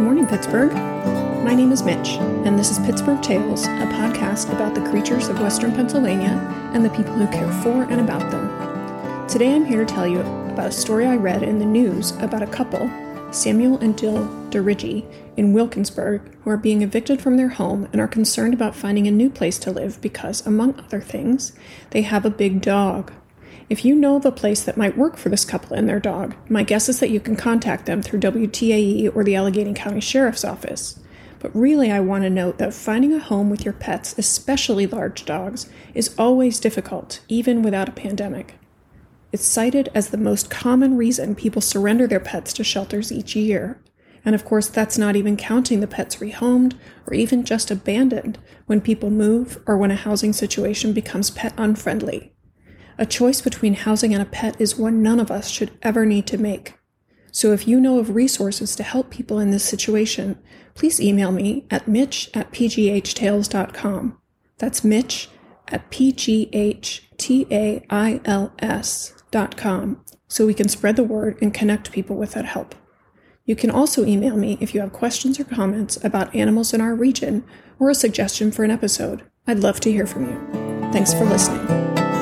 morning, Pittsburgh. My name is Mitch, and this is Pittsburgh Tails, a podcast about the creatures of Western Pennsylvania and the people who care for and about them. Today I'm here to tell you about a story I read in the news about a couple, Samuel and Jill DeRiggi, in Wilkinsburg, who are being evicted from their home and are concerned about finding a new place to live because, among other things, they have a big dog. If you know of a place that might work for this couple and their dog, my guess is that you can contact them through WTAE or the Allegheny County Sheriff's Office. But really, I want to note that finding a home with your pets, especially large dogs, is always difficult, even without a pandemic. It's cited as the most common reason people surrender their pets to shelters each year. And of course, that's not even counting the pets rehomed or even just abandoned when people move or when a housing situation becomes pet unfriendly. A choice between housing and a pet is one none of us should ever need to make. So if you know of resources to help people in this situation, please email me at mitch at pghtails.com. That's mitch at pghtails.com so we can spread the word and connect people with that help. You can also email me if you have questions or comments about animals in our region or a suggestion for an episode. I'd love to hear from you. Thanks for listening.